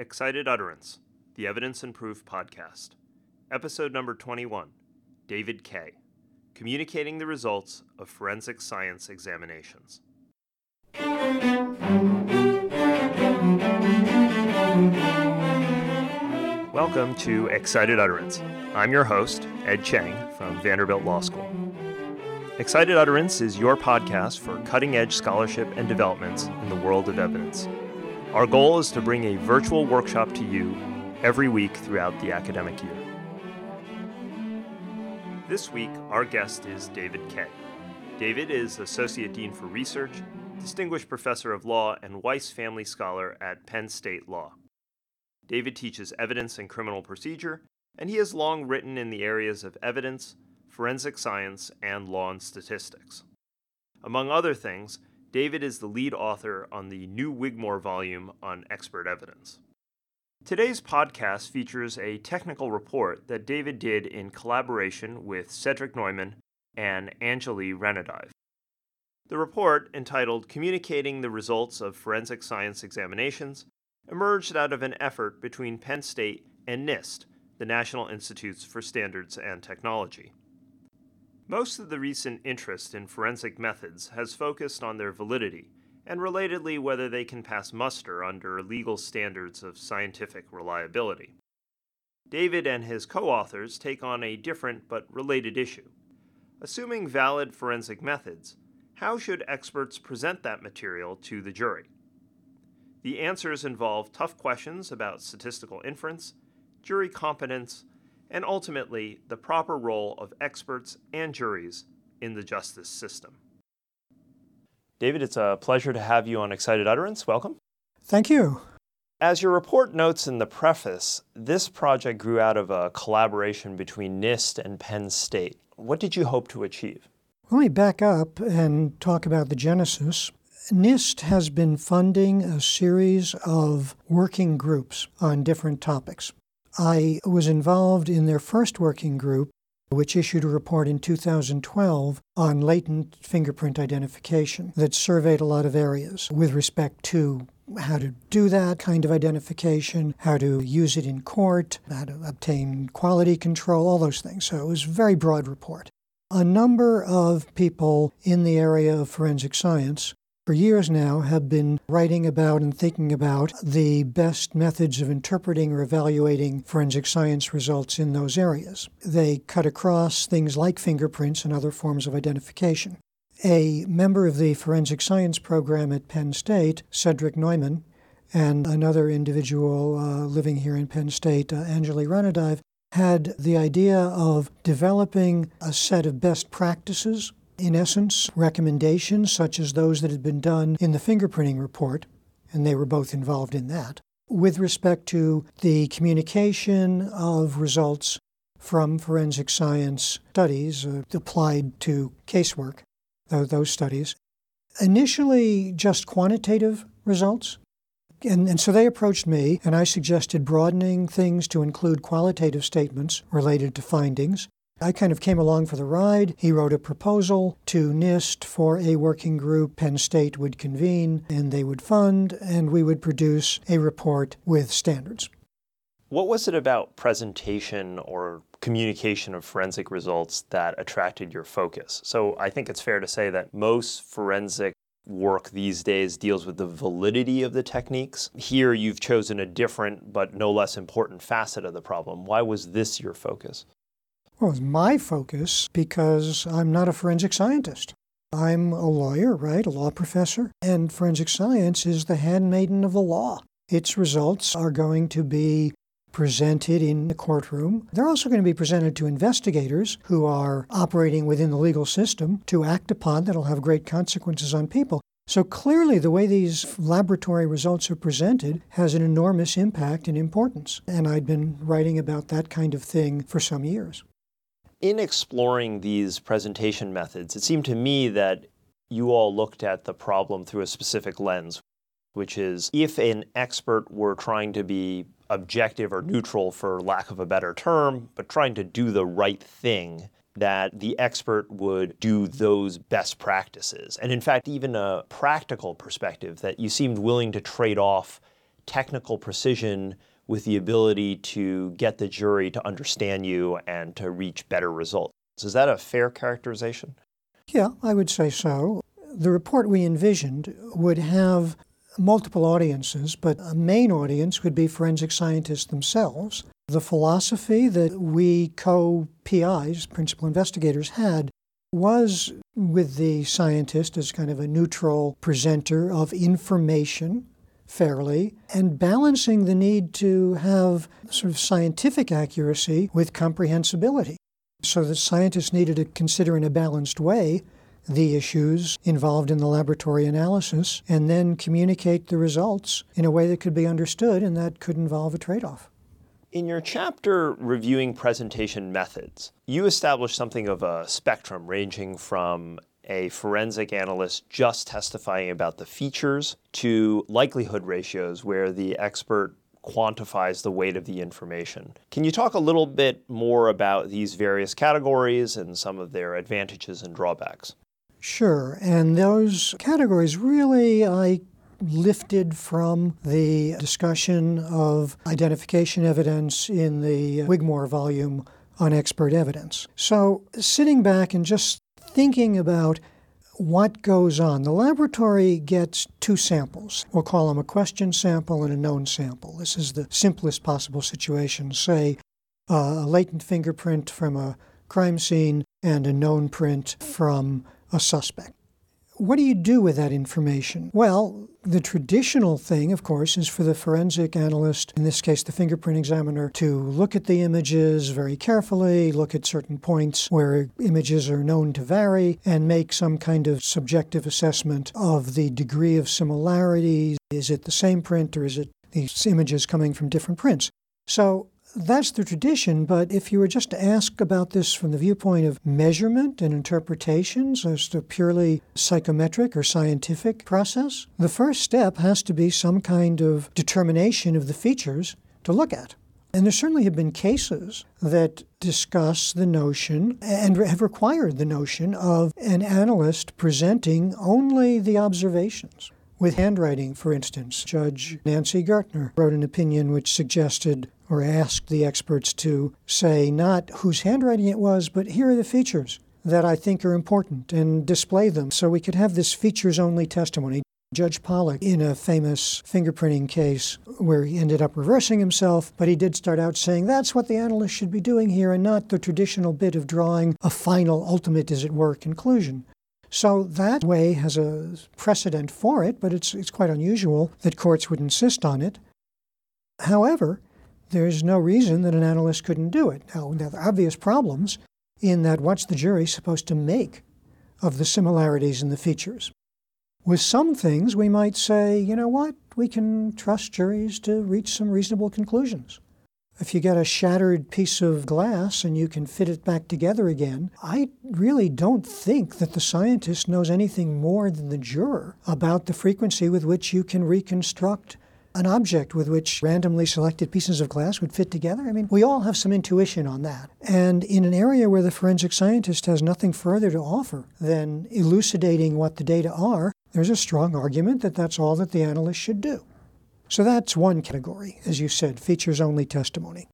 Excited Utterance, the Evidence and Proof Podcast. Episode number 21 David Kaye Communicating the Results of Forensic Science Examinations. Welcome to Excited Utterance. I'm your host, Ed Cheng from Vanderbilt Law School. Excited Utterance is your podcast for cutting edge scholarship and developments in the world of evidence. Our goal is to bring a virtual workshop to you every week throughout the academic year. This week, our guest is David Kaye. David is Associate Dean for Research, Distinguished Professor of Law, and Weiss Family Scholar at Penn State Law. David teaches evidence and criminal procedure, and he has long written in the areas of evidence, forensic science, and law and statistics. Among other things, David is the lead author on the new Wigmore volume on expert evidence. Today's podcast features a technical report that David did in collaboration with Cedric Neumann and Anjali Ranadive. The report, entitled Communicating the Results of Forensic Science Examinations, emerged out of an effort between Penn State and NIST, the National Institutes for Standards and Technology. Most of the recent interest in forensic methods has focused on their validity, and relatedly, whether they can pass muster under legal standards of scientific reliability. David and his co authors take on a different but related issue. Assuming valid forensic methods, how should experts present that material to the jury? The answers involve tough questions about statistical inference, jury competence, and ultimately the proper role of experts and juries in the justice system. David, it's a pleasure to have you on Excited Utterance. Welcome. Thank you. As your report notes in the preface, this project grew out of a collaboration between NIST and Penn State. What did you hope to achieve? Let me back up and talk about the genesis. NIST has been funding a series of working groups on different topics. I was involved in their first working group, which issued a report in 2012 on latent fingerprint identification that surveyed a lot of areas with respect to how to do that kind of identification, how to use it in court, how to obtain quality control, all those things. So it was a very broad report. A number of people in the area of forensic science for years now have been writing about and thinking about the best methods of interpreting or evaluating forensic science results in those areas. They cut across things like fingerprints and other forms of identification. A member of the forensic science program at Penn State, Cedric Neumann, and another individual uh, living here in Penn State, uh, Anjali Ranadive, had the idea of developing a set of best practices in essence, recommendations such as those that had been done in the fingerprinting report, and they were both involved in that, with respect to the communication of results from forensic science studies uh, applied to casework, those studies. Initially, just quantitative results. And, and so they approached me, and I suggested broadening things to include qualitative statements related to findings I kind of came along for the ride. He wrote a proposal to NIST for a working group Penn State would convene and they would fund, and we would produce a report with standards. What was it about presentation or communication of forensic results that attracted your focus? So I think it's fair to say that most forensic work these days deals with the validity of the techniques. Here you've chosen a different but no less important facet of the problem. Why was this your focus? Well, it's my focus because I'm not a forensic scientist. I'm a lawyer, right? A law professor. And forensic science is the handmaiden of the law. Its results are going to be presented in the courtroom. They're also going to be presented to investigators who are operating within the legal system to act upon that'll have great consequences on people. So clearly, the way these laboratory results are presented has an enormous impact and importance. And I'd been writing about that kind of thing for some years in exploring these presentation methods, it seemed to me that you all looked at the problem through a specific lens, which is if an expert were trying to be objective or neutral, for lack of a better term, but trying to do the right thing, that the expert would do those best practices. And in fact, even a practical perspective, that you seemed willing to trade off technical precision with the ability to get the jury to understand you and to reach better results. Is that a fair characterization? Yeah, I would say so. The report we envisioned would have multiple audiences, but a main audience would be forensic scientists themselves. The philosophy that we co PIs, principal investigators, had was with the scientist as kind of a neutral presenter of information fairly and balancing the need to have sort of scientific accuracy with comprehensibility. So the scientists needed to consider in a balanced way the issues involved in the laboratory analysis and then communicate the results in a way that could be understood and that could involve a trade off. In your chapter reviewing presentation methods, you establish something of a spectrum ranging from a forensic analyst just testifying about the features to likelihood ratios where the expert quantifies the weight of the information. Can you talk a little bit more about these various categories and some of their advantages and drawbacks? Sure. And those categories really I lifted from the discussion of identification evidence in the Wigmore volume on expert evidence. So, sitting back and just thinking about what goes on. The laboratory gets two samples. We'll call them a question sample and a known sample. This is the simplest possible situation. Say, uh, a latent fingerprint from a crime scene and a known print from a suspect. What do you do with that information? Well, the traditional thing, of course, is for the forensic analyst, in this case the fingerprint examiner, to look at the images very carefully, look at certain points where images are known to vary, and make some kind of subjective assessment of the degree of similarity. Is it the same print or is it these images coming from different prints? So that's the tradition, but if you were just to ask about this from the viewpoint of measurement and interpretations as a purely psychometric or scientific process, the first step has to be some kind of determination of the features to look at. And there certainly have been cases that discuss the notion and have required the notion of an analyst presenting only the observations. With handwriting, for instance, Judge Nancy Gertner wrote an opinion which suggested or asked the experts to say not whose handwriting it was, but here are the features that I think are important and display them so we could have this features only testimony. Judge Pollak, in a famous fingerprinting case where he ended up reversing himself, but he did start out saying that's what the analyst should be doing here and not the traditional bit of drawing a final, ultimate, as it were, conclusion. So that way has a precedent for it, but it's, it's quite unusual that courts would insist on it. However, there's no reason that an analyst couldn't do it. Now, there are obvious problems in that what's the jury supposed to make of the similarities in the features? With some things, we might say, you know what, we can trust juries to reach some reasonable conclusions. If you get a shattered piece of glass and you can fit it back together again, I really don't think that the scientist knows anything more than the juror about the frequency with which you can reconstruct an object with which randomly selected pieces of glass would fit together? I mean, we all have some intuition on that. And in an area where the forensic scientist has nothing further to offer than elucidating what the data are, there's a strong argument that that's all that the analyst should do. So that's one category, as you said, features only testimony.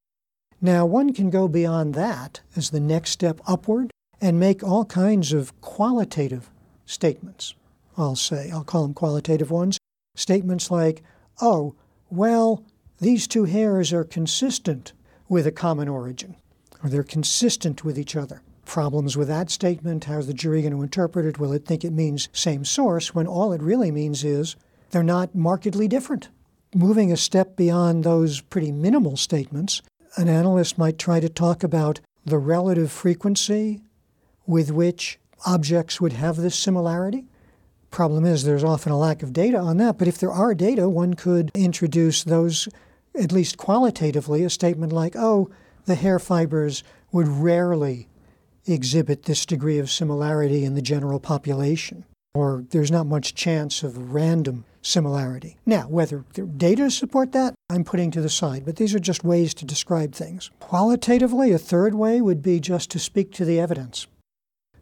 Now, one can go beyond that as the next step upward and make all kinds of qualitative statements. I'll say, I'll call them qualitative ones. Statements like, oh, well, these two hairs are consistent with a common origin, or they're consistent with each other. Problems with that statement, how's the jury going to interpret it? Will it think it means same source when all it really means is they're not markedly different? moving a step beyond those pretty minimal statements, an analyst might try to talk about the relative frequency with which objects would have this similarity. Problem is, there's often a lack of data on that, but if there are data, one could introduce those, at least qualitatively, a statement like, oh, the hair fibers would rarely exhibit this degree of similarity in the general population, or there's not much chance of random similarity. Now, whether the data support that, I'm putting to the side, but these are just ways to describe things. Qualitatively, a third way would be just to speak to the evidence,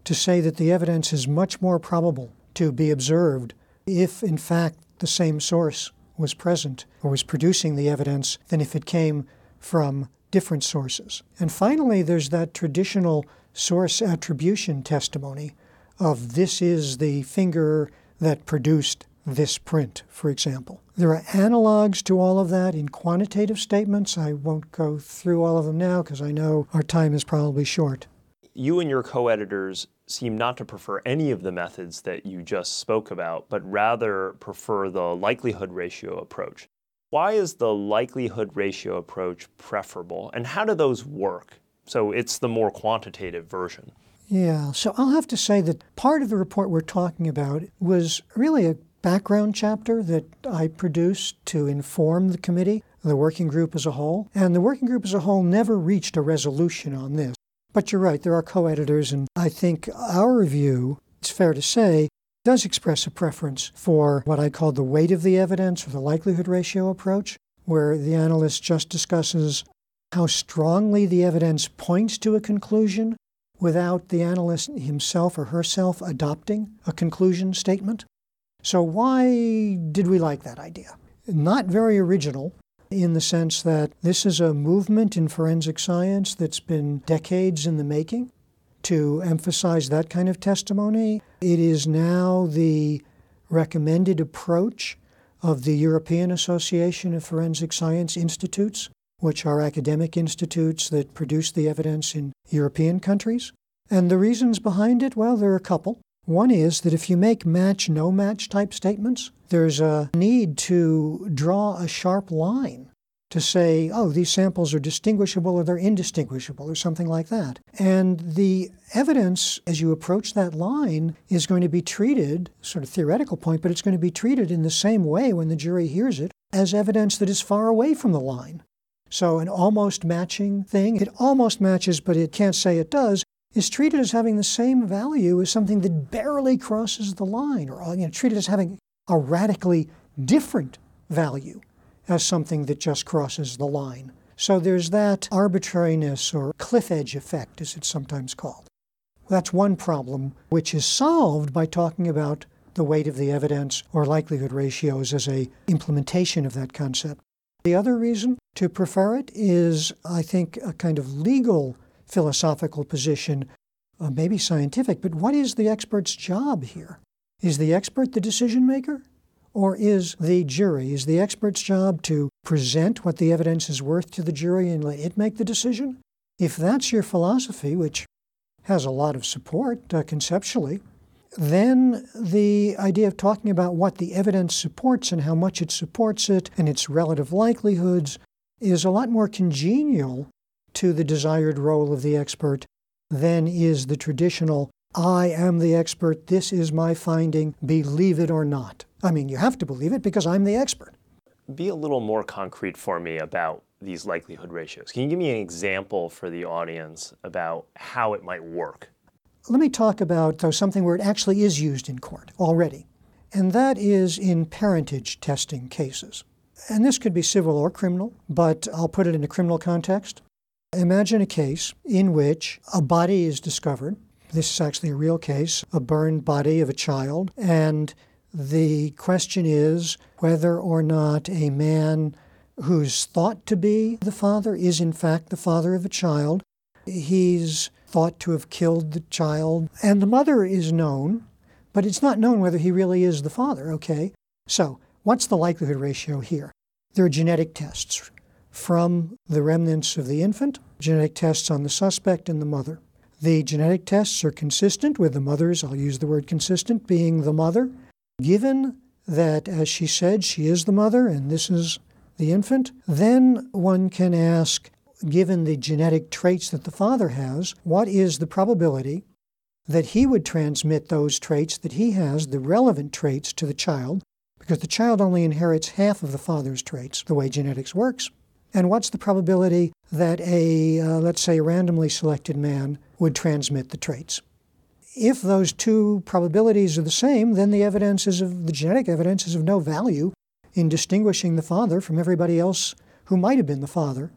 to say that the evidence is much more probable to be observed if, in fact, the same source was present or was producing the evidence than if it came from different sources. And finally, there's that traditional source attribution testimony of this is the finger that produced this print, for example. There are analogs to all of that in quantitative statements. I won't go through all of them now because I know our time is probably short. You and your co editors seem not to prefer any of the methods that you just spoke about, but rather prefer the likelihood ratio approach. Why is the likelihood ratio approach preferable, and how do those work? So it's the more quantitative version. Yeah, so I'll have to say that part of the report we're talking about was really a background chapter that I produced to inform the committee, the working group as a whole. And the working group as a whole never reached a resolution on this. But you're right, there are co editors, and I think our view, it's fair to say, does express a preference for what I call the weight of the evidence or the likelihood ratio approach, where the analyst just discusses how strongly the evidence points to a conclusion without the analyst himself or herself adopting a conclusion statement. So, why did we like that idea? Not very original in the sense that this is a movement in forensic science that's been decades in the making to emphasize that kind of testimony. It is now the recommended approach of the European Association of Forensic Science Institutes, which are academic institutes that produce the evidence in European countries. And the reasons behind it, well, there are a couple. One is that if you make match no match type statements, there's a need to draw a sharp line to say, oh, these samples are distinguishable or they're indistinguishable or something like that. And the evidence, as you approach that line, is going to be treated, sort of theoretical point, but it's going to be treated in the same way when the jury hears it as evidence that is far away from the line. So, an almost matching thing, it almost matches, but it can't say it does, is treated as having the same value as something that barely crosses the line, or you know, treated as having a radically different value as something that just crosses the line. So there's that arbitrariness or cliff edge effect, as it's sometimes called. That's one problem, which is solved by talking about the weight of the evidence or likelihood ratios as a implementation of that concept. The other reason to prefer it is, I think, a kind of legal philosophical position, uh, maybe scientific, but what is the expert's job here? Is the expert the decision maker? Or is the jury, is the expert's job to present what the evidence is worth to the jury and let it make the decision? If that's your philosophy, which has a lot of support uh, conceptually, then the idea of talking about what the evidence supports and how much it supports it and its relative likelihoods is a lot more congenial to the desired role of the expert than is the traditional, I am the expert, this is my finding, believe it or not. I mean, you have to believe it because I'm the expert. Be a little more concrete for me about these likelihood ratios. Can you give me an example for the audience about how it might work? Let me talk about, though, something where it actually is used in court already, and that is in parentage testing cases. And this could be civil or criminal, but I'll put it in a criminal context. Imagine a case in which a body is discovered. This is actually a real case, a burned body of a child. And the question is whether or not a man who's thought to be the father is in fact the father of a child. He's thought to have killed the child, and the mother is known, but it's not known whether he really is the father, okay? So, what's the likelihood ratio here? There are genetic tests from the remnants of the infant, genetic tests on the suspect and the mother. The genetic tests are consistent with the mother's, I'll use the word consistent, being the mother. Given that, as she said, she is the mother and this is the infant, then one can ask, given the genetic traits that the father has, what is the probability that he would transmit those traits that he has, the relevant traits, to the child? Because the child only inherits half of the father's traits, the way genetics works. And what's the probability that a, uh, let's say, randomly selected man would transmit the traits? If those two probabilities are the same, then the evidence is of the genetic evidence is of no value in distinguishing the father from everybody else who might have been the father,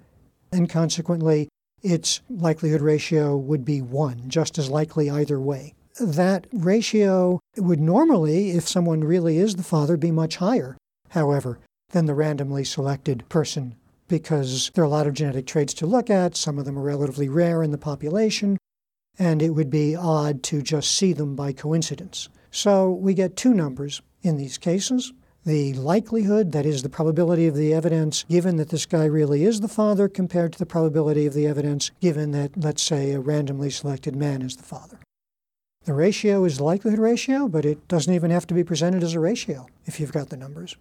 and consequently, its likelihood ratio would be one, just as likely either way. That ratio would normally, if someone really is the father, be much higher. However, than the randomly selected person because there are a lot of genetic traits to look at. Some of them are relatively rare in the population, and it would be odd to just see them by coincidence. So we get two numbers in these cases. The likelihood, that is, the probability of the evidence given that this guy really is the father, compared to the probability of the evidence given that, let's say, a randomly selected man is the father. The ratio is the likelihood ratio, but it doesn't even have to be presented as a ratio if you've got the numbers.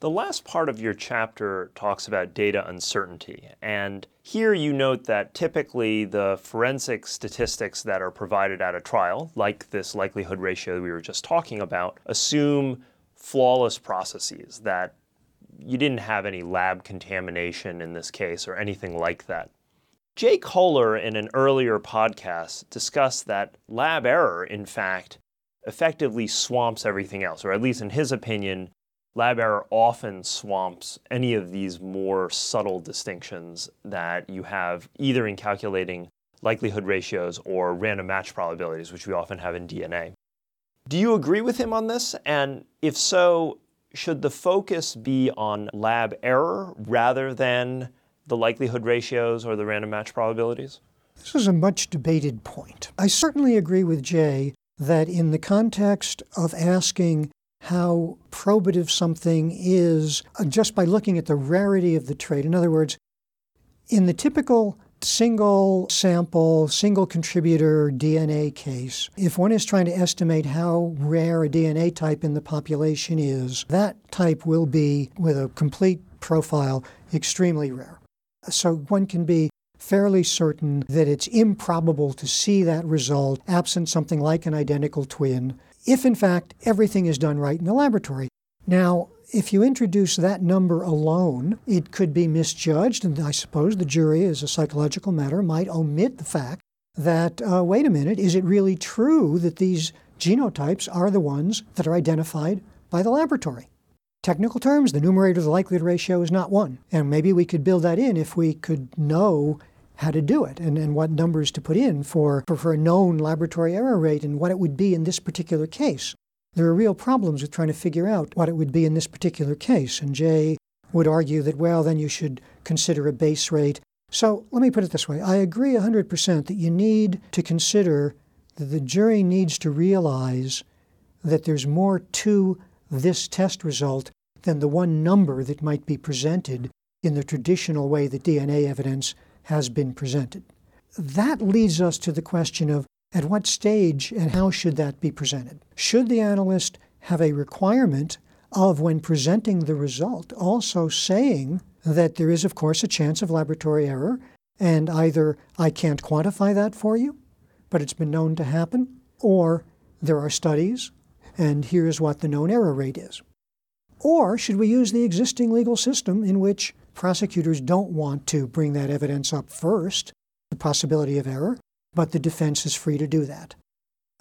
The last part of your chapter talks about data uncertainty. And here you note that typically the forensic statistics that are provided at a trial, like this likelihood ratio we were just talking about, assume flawless processes, that you didn't have any lab contamination in this case or anything like that. Jay Koehler, in an earlier podcast, discussed that lab error, in fact, effectively swamps everything else, or at least in his opinion, lab error often swamps any of these more subtle distinctions that you have either in calculating likelihood ratios or random match probabilities, which we often have in DNA. Do you agree with him on this? And if so, should the focus be on lab error rather than the likelihood ratios or the random match probabilities? This is a much debated point. I certainly agree with Jay that in the context of asking how probative something is uh, just by looking at the rarity of the trait, in other words, in the typical single sample, single contributor DNA case, if one is trying to estimate how rare a DNA type in the population is, that type will be, with a complete profile, extremely rare. So one can be fairly certain that it's improbable to see that result absent something like an identical twin, if in fact everything is done right in the laboratory. Now, if you introduce that number alone, it could be misjudged, and I suppose the jury, as a psychological matter, might omit the fact that, uh, wait a minute, is it really true that these genotypes are the ones that are identified by the laboratory? technical terms, the numerator the likelihood ratio is not 1. And maybe we could build that in if we could know how to do it and, and what numbers to put in for, for, for a known laboratory error rate and what it would be in this particular case. There are real problems with trying to figure out what it would be in this particular case. And Jay would argue that, well, then you should consider a base rate. So let me put it this way I agree 100% that you need to consider that the jury needs to realize that there's more to this test result than the one number that might be presented in the traditional way that DNA evidence has been presented. That leads us to the question of at what stage and how should that be presented? Should the analyst have a requirement of, when presenting the result, also saying that there is, of course, a chance of laboratory error, and either I can't quantify that for you, but it's been known to happen, or there are studies and here's what the known error rate is. Or should we use the existing legal system in which prosecutors don't want to bring that evidence up first, the possibility of error, but the defense is free to do that?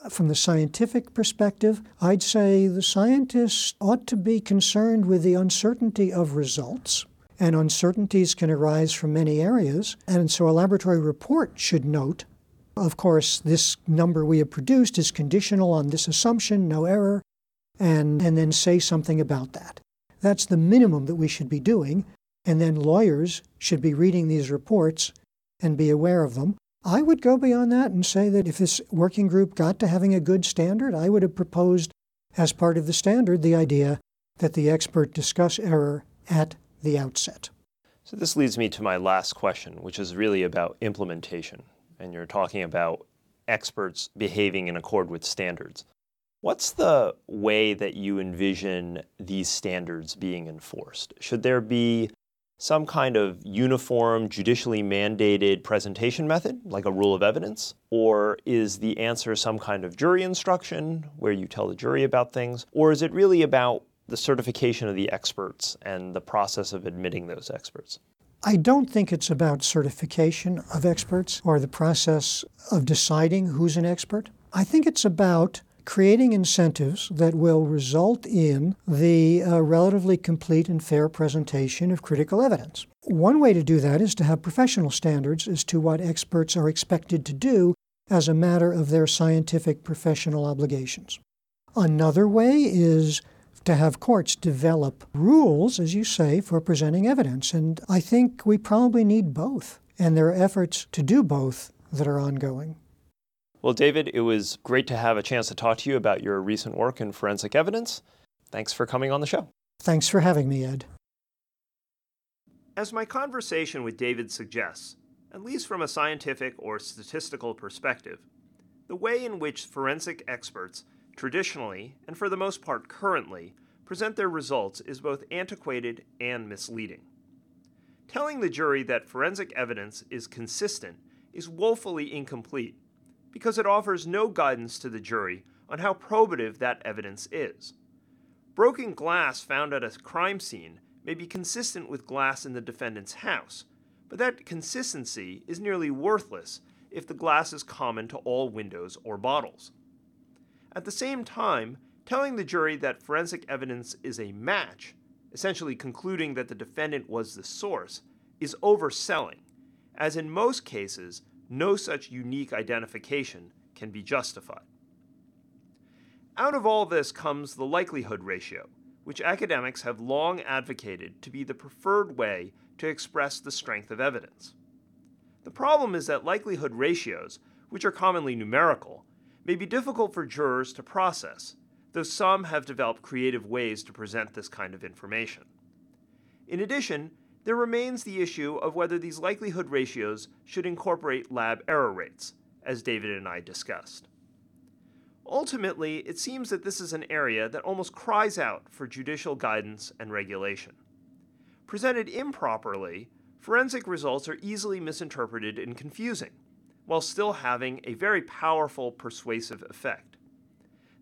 From the scientific perspective, I'd say the scientists ought to be concerned with the uncertainty of results. And uncertainties can arise from many areas. And so a laboratory report should note of course, this number we have produced is conditional on this assumption, no error, and, and then say something about that. That's the minimum that we should be doing, and then lawyers should be reading these reports and be aware of them. I would go beyond that and say that if this working group got to having a good standard, I would have proposed as part of the standard the idea that the expert discuss error at the outset. So, this leads me to my last question, which is really about implementation and you're talking about experts behaving in accord with standards. What's the way that you envision these standards being enforced? Should there be some kind of uniform, judicially mandated presentation method, like a rule of evidence? Or is the answer some kind of jury instruction where you tell the jury about things? Or is it really about the certification of the experts and the process of admitting those experts? I don't think it's about certification of experts or the process of deciding who's an expert. I think it's about creating incentives that will result in the uh, relatively complete and fair presentation of critical evidence. One way to do that is to have professional standards as to what experts are expected to do as a matter of their scientific professional obligations. Another way is to have courts develop rules, as you say, for presenting evidence. And I think we probably need both. And there are efforts to do both that are ongoing. Well, David, it was great to have a chance to talk to you about your recent work in forensic evidence. Thanks for coming on the show. Thanks for having me, Ed. As my conversation with David suggests, at least from a scientific or statistical perspective, the way in which forensic experts traditionally, and for the most part currently, present their results is both antiquated and misleading. Telling the jury that forensic evidence is consistent is woefully incomplete because it offers no guidance to the jury on how probative that evidence is. Broken glass found at a crime scene may be consistent with glass in the defendant's house, but that consistency is nearly worthless if the glass is common to all windows or bottles. At the same time, telling the jury that forensic evidence is a match, essentially concluding that the defendant was the source, is overselling, as in most cases, no such unique identification can be justified. Out of all this comes the likelihood ratio, which academics have long advocated to be the preferred way to express the strength of evidence. The problem is that likelihood ratios, which are commonly numerical, may be difficult for jurors to process, though some have developed creative ways to present this kind of information. In addition, there remains the issue of whether these likelihood ratios should incorporate lab error rates, as David and I discussed. Ultimately, it seems that this is an area that almost cries out for judicial guidance and regulation. Presented improperly, forensic results are easily misinterpreted and confusing, while still having a very powerful persuasive effect.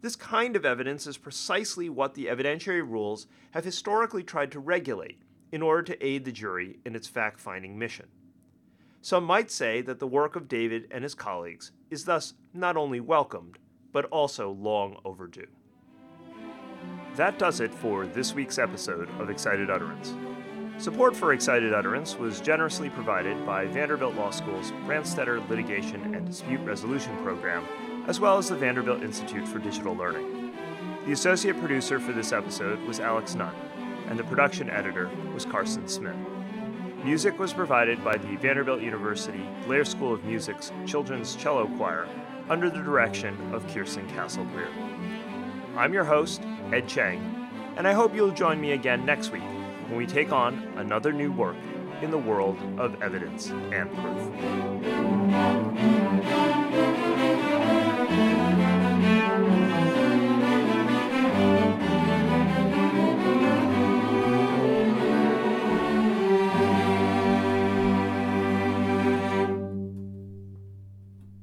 This kind of evidence is precisely what the evidentiary rules have historically tried to regulate in order to aid the jury in its fact finding mission. Some might say that the work of David and his colleagues is thus not only welcomed, but also long overdue. That does it for this week's episode of Excited Utterance. Support for Excited Utterance was generously provided by Vanderbilt Law School's Branstetter Litigation and Dispute Resolution Program, as well as the Vanderbilt Institute for Digital Learning. The associate producer for this episode was Alex Nunn and the production editor was Carson Smith. Music was provided by the Vanderbilt University Blair School of Music's Children's Cello Choir under the direction of Kirsten Cassel Greer. I'm your host, Ed Cheng, and I hope you'll join me again next week when we take on another new work in the world of evidence and proof.